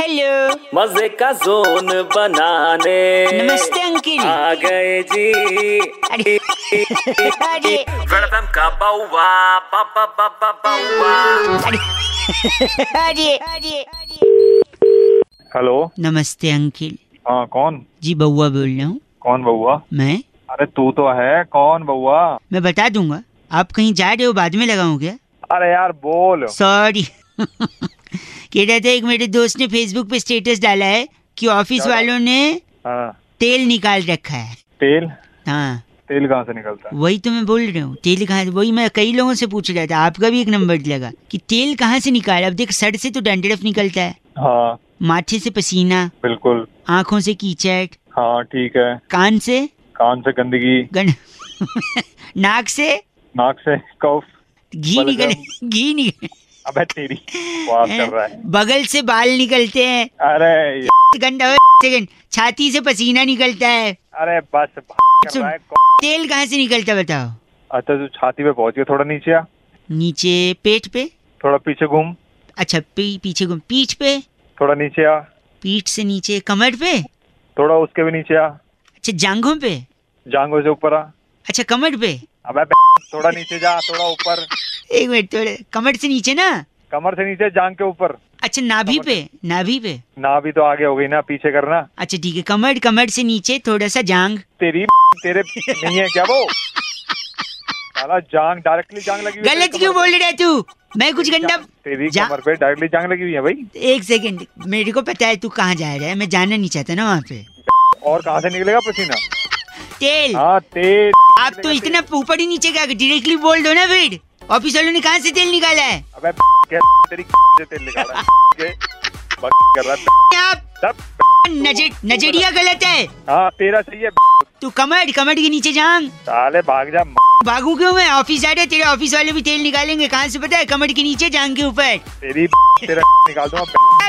Hello मज़े का zone बनाने। नमस्ते अंकिल। आ गए जी। अरे अरे। वेलकम का बाउवा बाबा बाबा बाउवा। अरे अरे अरे। हेलो। नमस्ते अंकिल। हाँ कौन? जी बउआ बोल रहा हूँ। कौन बउआ मैं? अरे तू तो है कौन बउआ मैं बता दूँगा। आप कहीं जा रहे हो बाद में लगाऊँ क्या? अरे यार बोल। सॉरी कह रहा था एक मेरे दोस्त ने फेसबुक पे स्टेटस डाला है कि ऑफ़िस वालों ने हाँ। तेल निकाल रखा है। तेल? हाँ। तेल कहाँ से निकलता? है वही तो मैं बोल रहा हूँ तेल कहाँ से वही मैं कई लोगों से पूछ रहा था आपका भी एक नंबर लगा कि तेल कहाँ से निकाल अब देख सर से तो डंडरफ निकलता है। हाँ। माथे से पसीना। बिल्कुल। आँखों से कीचड़। हाँ ठीक है। कान से? कान से गंदगी। गन नाक से? नाक से कफ। घी। निकल घी निकल अबे तेरी कर रहा है। बगल से बाल निकलते हैं। अरे गंदा सेकंड। छाती से पसीना निकलता है। अरे बस तेल कहाँ से निकलता है बताओ? अच्छा तू छाती पे पहुँच गया थोड़ा नीचे आ। नीचे पेट पे? थोड़ा पीछे घूम। अच्छा पी, पीछे घूम। पीठ पे? थोड़ा नीचे आ। पीठ से नीचे कमर पे? थोड़ा उसके भी नीचे आ। अच्छा जांघों पे? जांघों से ऊपर आ। अच्छा कमर पे? अबे थोड़ा नीचे जा थोड़ा ऊपर। एक मिनट थोड़े कमर से नीचे ना? कमर से नीचे जांग के ऊपर। अच्छा नाभि पे नाभि पे? ना भी तो आगे हो गई ना पीछे करना। अच्छा ठीक है कमर कमर से नीचे थोड़ा सा जांग। तेरी तेरे नहीं है क्या वो? साला जांग डायरेक्टली जांग लगी हुई गलत क्यों बोल रहे तू? मैं कुछ। गंदा तेरी कमर पे डायरेक्टली जांग लगी हुई है भाई। एक सेकंड मेरे को पता है तू कहाँ जा रहा है मैं जाना नहीं चाहता ना वहाँ पे। और कहाँ से निकलेगा पसीना? तेल। हाँ तेल। आप तो इतना ऊपर ही नीचे क्या डायरेक्टली बोल दो ना फिर। ऑफ़िस वालों ने कहाँ से तेल निकाला है? अबे क्या तेरी से तेल निकाला है? नज़र नज़रिया गलत है। हाँ तेरा सही है। तू कमर कमर के नीचे जांग साले भाग जा। भागू क्यों मैं? ऑफ़िस जा रहे तेरे ऑफ़िस वाले भी तेल निकालेंगे। कहाँ से पता है? कमर के नीचे जांग के ऊपर। तेरी तेरा निकाल दूँगा।